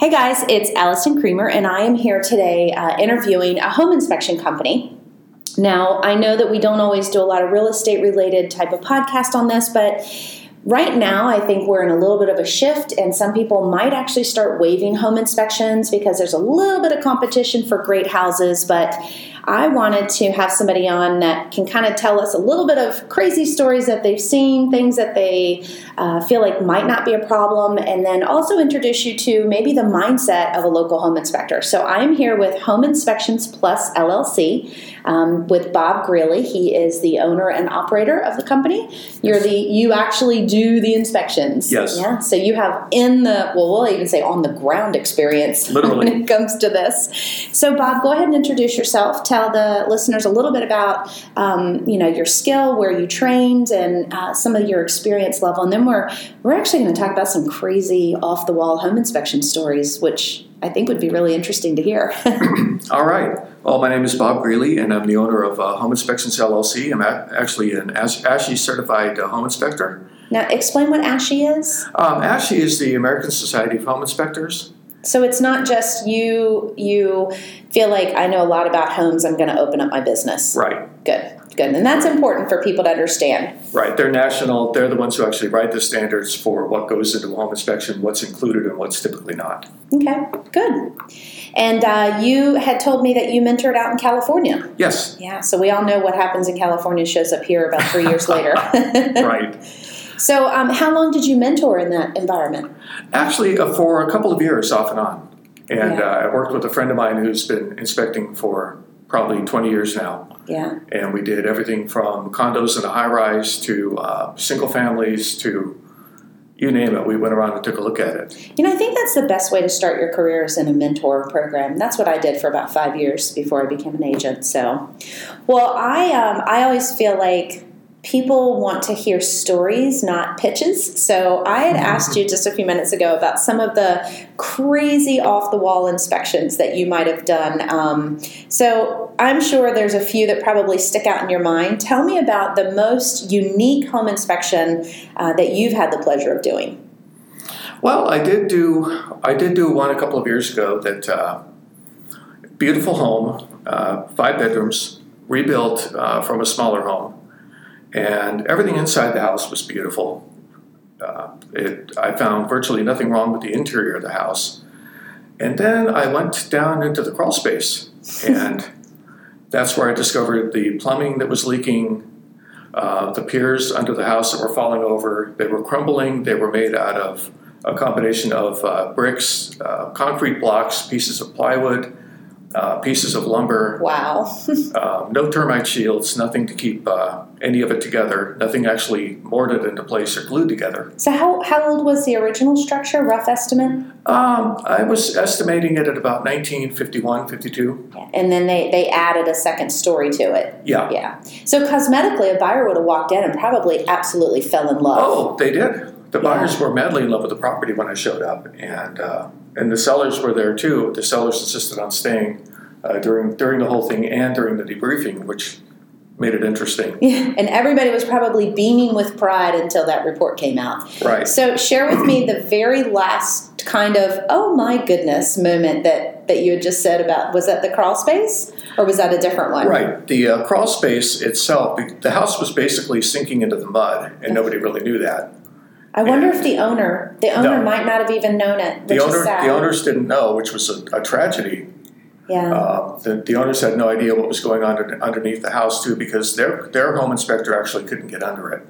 Hey guys, it's Allison Creamer, and I am here today uh, interviewing a home inspection company. Now, I know that we don't always do a lot of real estate related type of podcast on this, but right now I think we're in a little bit of a shift, and some people might actually start waiving home inspections because there's a little bit of competition for great houses, but I wanted to have somebody on that can kind of tell us a little bit of crazy stories that they've seen, things that they uh, feel like might not be a problem, and then also introduce you to maybe the mindset of a local home inspector. So I'm here with Home Inspections Plus LLC um, with Bob Greeley. He is the owner and operator of the company. You're the you actually do the inspections. Yes. Yeah. So you have in the well, we'll even say on the ground experience Literally. when it comes to this. So Bob, go ahead and introduce yourself. Tell the listeners a little bit about um, you know your skill, where you trained, and uh, some of your experience level, and then we're we're actually going to talk about some crazy off the wall home inspection stories, which I think would be really interesting to hear. All right. Well, my name is Bob Greeley, and I'm the owner of uh, Home Inspections LLC. I'm a- actually an AS- ASHI certified uh, home inspector. now, explain what ASHI is. Um, ASHI is the American Society of Home Inspectors. So it's not just you. You feel like I know a lot about homes. I'm going to open up my business. Right. Good, good, and that's important for people to understand. Right. They're national. They're the ones who actually write the standards for what goes into a home inspection, what's included, and what's typically not. Okay, good. And uh, you had told me that you mentored out in California. Yes. Yeah, so we all know what happens in California shows up here about three years later. Right. So, um, how long did you mentor in that environment? Actually, uh, for a couple of years, off and on. And Yeah. uh, I worked with a friend of mine who's been inspecting for probably 20 years now. Yeah, and we did everything from condos in a high rise to uh, single families to you name it. We went around and took a look at it. you know, I think that's the best way to start your career is in a mentor program. That's what I did for about five years before I became an agent. So, well, I um, I always feel like people want to hear stories, not pitches. So I had asked you just a few minutes ago about some of the crazy off the wall inspections that you might have done. Um, so I'm sure there's a few that probably stick out in your mind. Tell me about the most unique home inspection uh, that you've had the pleasure of doing. Well, I did do I did do one a couple of years ago that uh, beautiful home, uh, five bedrooms, rebuilt uh, from a smaller home, and everything inside the house was beautiful. Uh, it, I found virtually nothing wrong with the interior of the house, and then I went down into the crawl space, and that's where I discovered the plumbing that was leaking. Uh, the piers under the house that were falling over, they were crumbling. They were made out of a combination of uh, bricks, uh, concrete blocks, pieces of plywood, uh, pieces of lumber, Wow. um, no termite shields, nothing to keep uh, any of it together, nothing actually mortared into place or glued together. So how, how old was the original structure? Rough estimate? Um, I was estimating it at about 1951, 52. And then they, they added a second story to it. Yeah. Yeah. So cosmetically, a buyer would have walked in and probably absolutely fell in love. Oh, they did. The buyers were madly in love with the property when I showed up, and uh, and the sellers were there too. The sellers insisted on staying uh, during during the whole thing and during the debriefing, which made it interesting. Yeah. And everybody was probably beaming with pride until that report came out. Right. So share with me the very last kind of oh my goodness moment that that you had just said about was that the crawl space or was that a different one? Right. The uh, crawl space itself, the house was basically sinking into the mud, and nobody really knew that. I wonder if the owner the owner No. might not have even known it. The owner, the owners didn't know, which was a, a tragedy. Yeah. Uh, the, the owners had no idea what was going on under- underneath the house too, because their their home inspector actually couldn't get under it.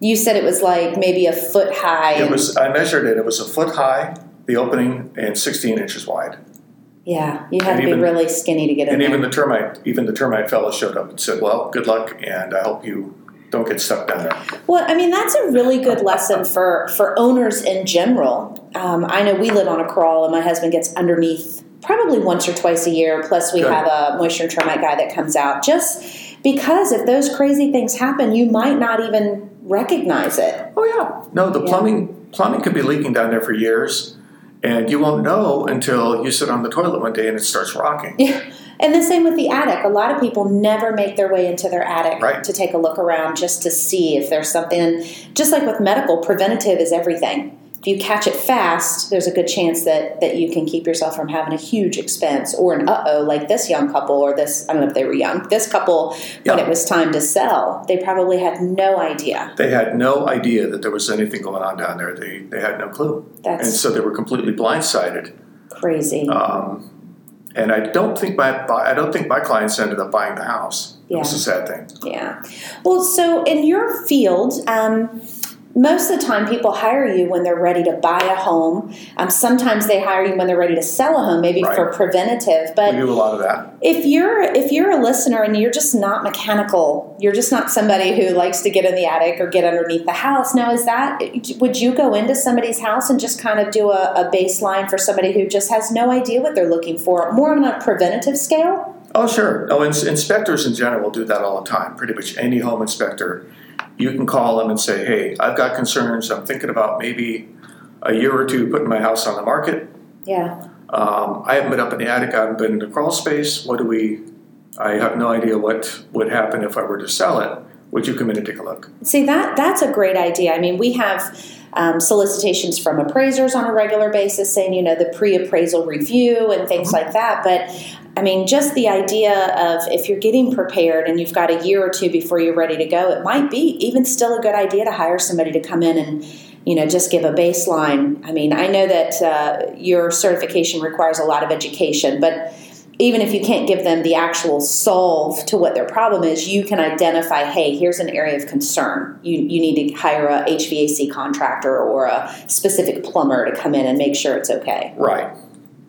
you said it was like maybe a foot high. It was I measured it. It was a foot high, the opening, and 16 inches wide. yeah, you had and to be even- really skinny to get in And there. even the termite, even the termite fellow showed up and said, "Well, good luck, and I hope you don't get stuck down there." Well, I mean, that's a really good lesson for, for owners in general. Um, I know we live on a crawl, and my husband gets underneath probably once or twice a year. Plus, we Good. have a moisture and termite guy that comes out just because if those crazy things happen, you might not even recognize it. Oh yeah, no, the Yeah. plumbing plumbing could be leaking down there for years, and you won't know until you sit on the toilet one day and it starts rocking. Yeah. And the same with the attic. A lot of people never make their way into their attic Right. to take a look around just to see if there's something. Just like with medical, preventative is everything. if you catch it fast, there's a good chance that that you can keep yourself from having a huge expense or an uh oh, like this young couple or this I don't know if they were young. This couple, Yeah. when it was time to sell, they probably had no idea. They had no idea that there was anything going on down there. They, they had no clue. And so they were completely blindsided. crazy. Um, and I don't think my I don't think my clients ended up buying the house. Yeah. a sad thing. Yeah. Well, so in your field, um, most of the time people hire you when they're ready to buy a home. Um, sometimes they hire you when they're ready to sell a home, maybe Right. for preventative. We But do a lot of that. if you're if you're a listener and you're just not mechanical, you're just not somebody who likes to get in the attic or get underneath the house. Now, is that would you go into somebody's house and just kind of do a, a baseline for somebody who just has no idea what they're looking for, more on a preventative scale? Oh, sure. Oh, ins- inspectors in general do that all the time. Pretty much any home inspector, you can call them and say, "Hey, I've got concerns. I'm thinking about maybe a year or two putting my house on the market. Yeah. Um, I haven't been up in the attic. I haven't been in the crawl space. What do we? I have no idea what would happen if I were to sell it. Would you come in and take a look? See that that's a great idea. I mean, we have um, solicitations from appraisers on a regular basis saying, you know, the pre-appraisal review and things like that. But I mean, just the idea of if you're getting prepared and you've got a year or two before you're ready to go, it might be even still a good idea to hire somebody to come in and you know just give a baseline. I mean, I know that uh, your certification requires a lot of education, but even if you can't give them the actual solve to what their problem is, you can identify, hey, here's an area of concern. You, you need to hire a HVAC contractor or a specific plumber to come in and make sure it's okay. Right.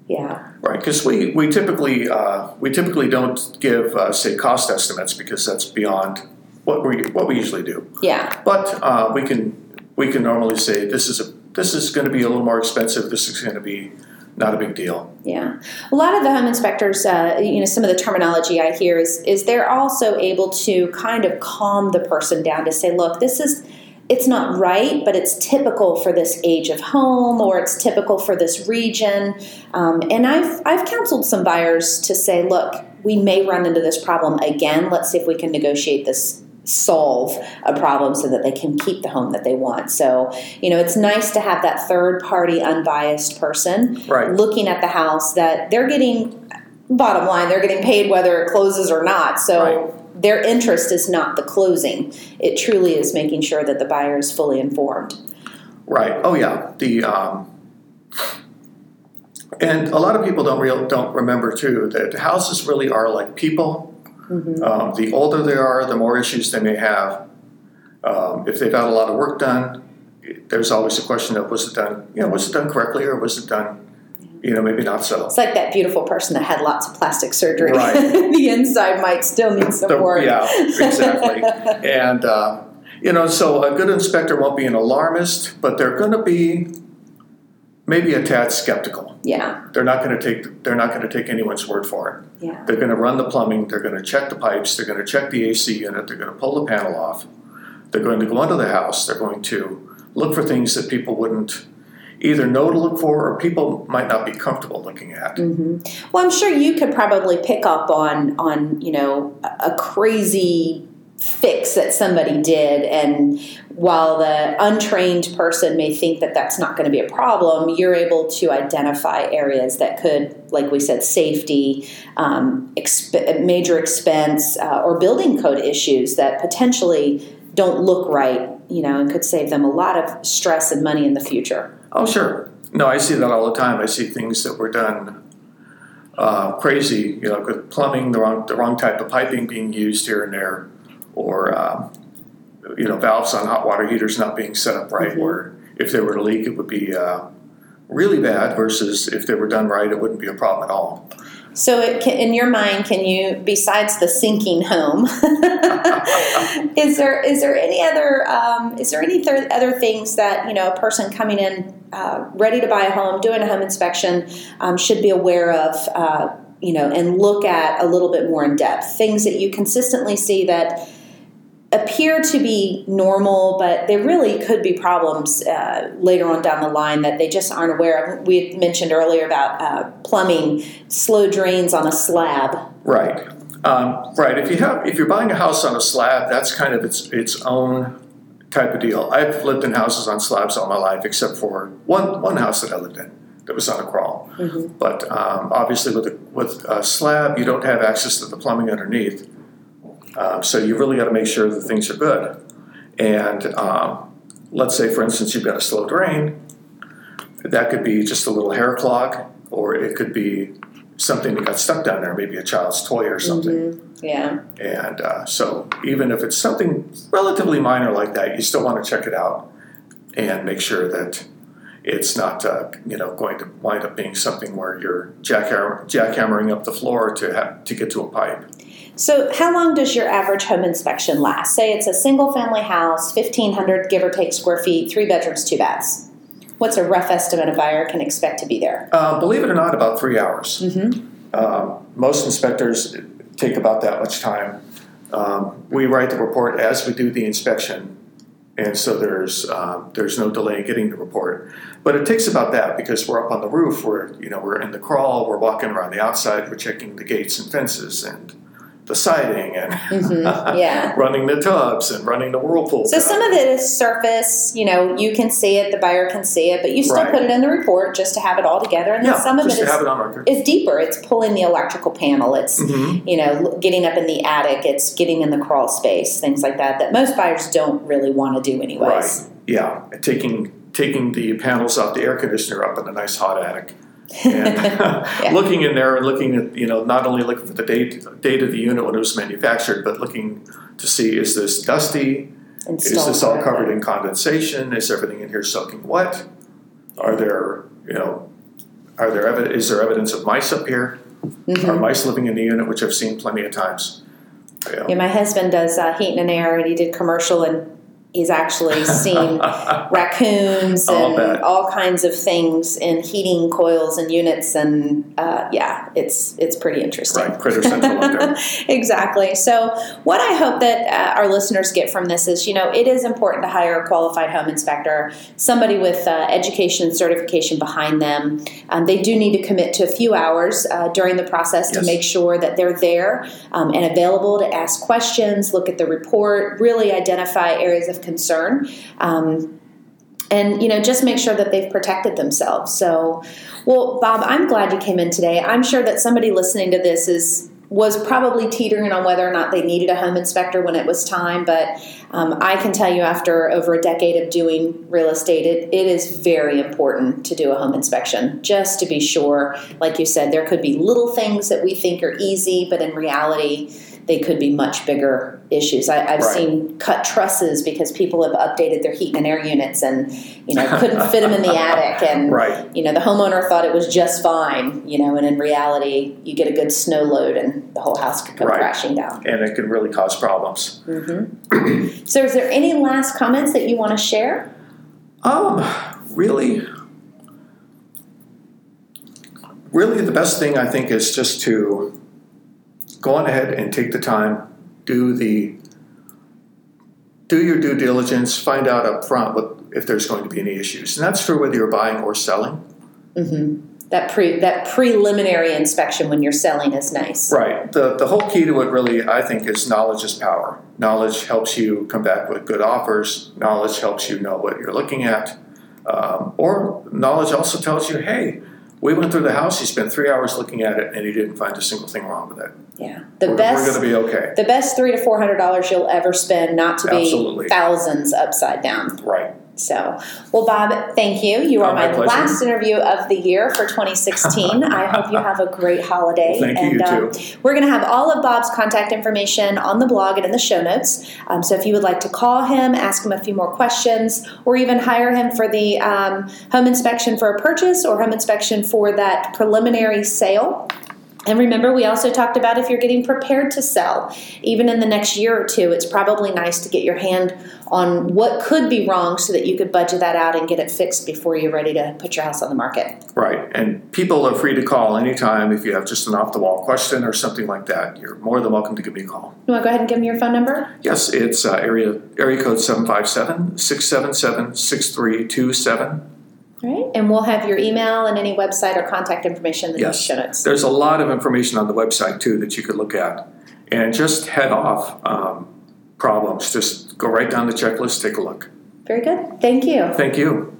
Yeah. Right, because we, we typically uh, we typically don't give uh, say cost estimates because that's beyond what we what we usually do. Yeah. But uh, we can we can normally say this is a this is going to be a little more expensive. This is going to be not a big deal. Yeah, a lot of the home inspectors, uh, you know, some of the terminology I hear is is they're also able to kind of calm the person down to say, look, this is it's not right, but it's typical for this age of home or it's typical for this region. Um, and I've I've counseled some buyers to say, look, we may run into this problem again. Let's see if we can negotiate this solve a problem so that they can keep the home that they want. So, you know, it's nice to have that third party unbiased person Right. looking at the house that they're getting bottom line they're getting paid whether it closes or not so Right. their interest is not the closing it truly is making sure that the buyer is fully informed Right. Oh yeah. The um, and a lot of people don't real don't remember too that houses really are like people. Um, the older they are, the more issues they may have. Um, if they've had a lot of work done, there's always a question of was it done, you know, was it done correctly or was it done, you know, maybe not so. it's like that beautiful person that had lots of plastic surgery Right. the inside might still need some The- work yeah, exactly. and uh, you know, so a good inspector won't be an alarmist, but they're going to be maybe a tad skeptical. yeah They're not going to take they're not going to take anyone's word for it. Yeah They're going to run the plumbing. They're going to check the pipes. They're going to check the AC unit. They're going to pull the panel off. They're going to go under the house. They're going to look for things that people wouldn't either know to look for or people might not be comfortable looking at. Mm-hmm. well i'm sure you could probably pick up on on you know a crazy fix that somebody did and while the untrained person may think that that's not going to be a problem you're able to identify areas that could like we said safety um, exp- major expense uh, or building code issues that potentially don't look right you know and could save them a lot of stress and money in the future Oh, sure. No, I see that all the time. I see things that were done uh, crazy, you know, with plumbing, the wrong, the wrong type of piping being used here and there, or, um, you know, valves on hot water heaters not being set up right, Mhm. where if there were to leak, it would be uh, really bad, versus if they were done right, it wouldn't be a problem at all. So, it can, in your mind, can you, besides the sinking home, is there is there any other um, is there any th- other things that you know a person coming in uh, ready to buy a home, doing a home inspection, um, should be aware of? Uh, you know, and look at a little bit more in depth things that you consistently see that appear to be normal, but there really could be problems uh, later on down the line that they just aren't aware of. We had mentioned earlier about uh, plumbing, slow drains on a slab. Right. Um, right. If you have, if you're buying a house on a slab, that's kind of its its own type of deal. I've lived in houses on slabs all my life, except for one one house that I lived in that was on a crawl. Mhm. But um, obviously, with a, with a slab, you don't have access to the plumbing underneath, um, so you really got to make sure that things are good. And um, let's say, for instance, you've got a slow drain. That could be just a little hair clog, or it could be something that got stuck down there, maybe a child's toy or something. Mhm. Yeah. And uh, so, even if it's something relatively minor like that, you still want to check it out and make sure that it's not, uh, you know, going to wind up being something where you're jackhammer, jackhammering up the floor to have, to get to a pipe. So, how long does your average home inspection last? Say it's a single family house, 1,500 give or take square feet, three bedrooms, two baths. What's a rough estimate a buyer can expect to be there? Uh, believe it or not, about three hours. Mm-hmm. Um, most inspectors take about that much time. Um, we write the report as we do the inspection, and so there's um, there's no delay in getting the report. But it takes about that because we're up on the roof, we're you know we're in the crawl, we're walking around the outside, we're checking the gates and fences and the siding and Mhm. Yeah. running the tubs and running the whirlpool. So, some of it is surface, you know, you can see it, the buyer can see it, but you still Right. put it in the report just to have it all together. And then yeah, some of it is, it is deeper. It's pulling the electrical panel, it's Mhm. you know, getting up in the attic, it's getting in the crawl space, things like that, that most buyers don't really want to do anyways. Right. Yeah, taking taking the panels off the air conditioner up in a nice hot attic, and looking in there and looking at you know not only looking for the date date of the unit when it was manufactured, but looking to see is this dusty, is this all covered in condensation, is everything in here soaking wet, are there you know are there evi- is there evidence of mice up here? Mhm. Are mice living in the unit, which I've seen plenty of times. Yeah. Yeah, my husband does uh, heat and air, and he did commercial, and he's actually seen raccoons and all kinds of things in heating coils and units, and uh, yeah, it's it's pretty interesting. Right, Critter Central up exactly. So, what I hope that uh, our listeners get from this is, you know, it is important to hire a qualified home inspector, somebody with uh, education and certification behind them. Um, they do need to commit to a few hours uh, during the process to make sure that they're there um, and available to ask questions, look at the report, really identify areas of concern. Um, and you know just make sure that they've protected themselves. So well bob i'm glad you came in today. I'm sure that somebody listening to this is was probably teetering on whether or not they needed a home inspector when it was time but um, i can tell you after over a decade of doing real estate it, it is very important to do a home inspection just to be sure. Like you said there could be little things that we think are easy but in reality they could be much bigger issues. I, I've Right. seen cut trusses because people have updated their heat and air units and you know couldn't fit them in the attic, and Right. you know the homeowner thought it was just fine, you know, and in reality, you get a good snow load and the whole house could come Right. crashing down. and it could really cause problems. hmm so, is there any last comments that you want to share? Um, really, really, the best thing I think is just to go on ahead and take the time, do the do your due diligence, find out up front what if there's going to be any issues, and that's true whether you're buying or selling. hmm That pre that preliminary inspection when you're selling is nice. Right. The the whole key to it really, I think, is knowledge is power. Knowledge helps you come back with good offers. Knowledge helps you know what you're looking at. Um, or knowledge also tells you, hey, we went through the house. He spent three hours looking at it, and he didn't find a single thing wrong with it. Yeah, the we're, best. We're going to be okay. the best three to four hundred dollars you'll ever spend, not to be Absolutely. thousands upside down. Right. So, well, Bob, thank you. You are Oh, my my, last interview of the year for 2016. I hope you have a great holiday. Well, thank you, and you um, we're going to have all of Bob's contact information on the blog and in the show notes. Um, so, if you would like to call him, ask him a few more questions, or even hire him for the um, home inspection for a purchase or home inspection for that preliminary sale. And remember, we also talked about if you're getting prepared to sell, even in the next year or two, it's probably nice to get your hand on what could be wrong so that you could budget that out and get it fixed before you're ready to put your house on the market. Right. And people are free to call anytime if you have just an off the wall question or something like that. You're more than welcome to give me a call. You want to go ahead and give me your phone number? Yes, it's uh, area area code 757 677 6327. All right. And we'll have your email and any website or contact information in the Yes. show notes. There's a lot of information on the website too that you could look at, and just head off um, problems. Just go right down the checklist, take a look. Very good. Thank you. Thank you.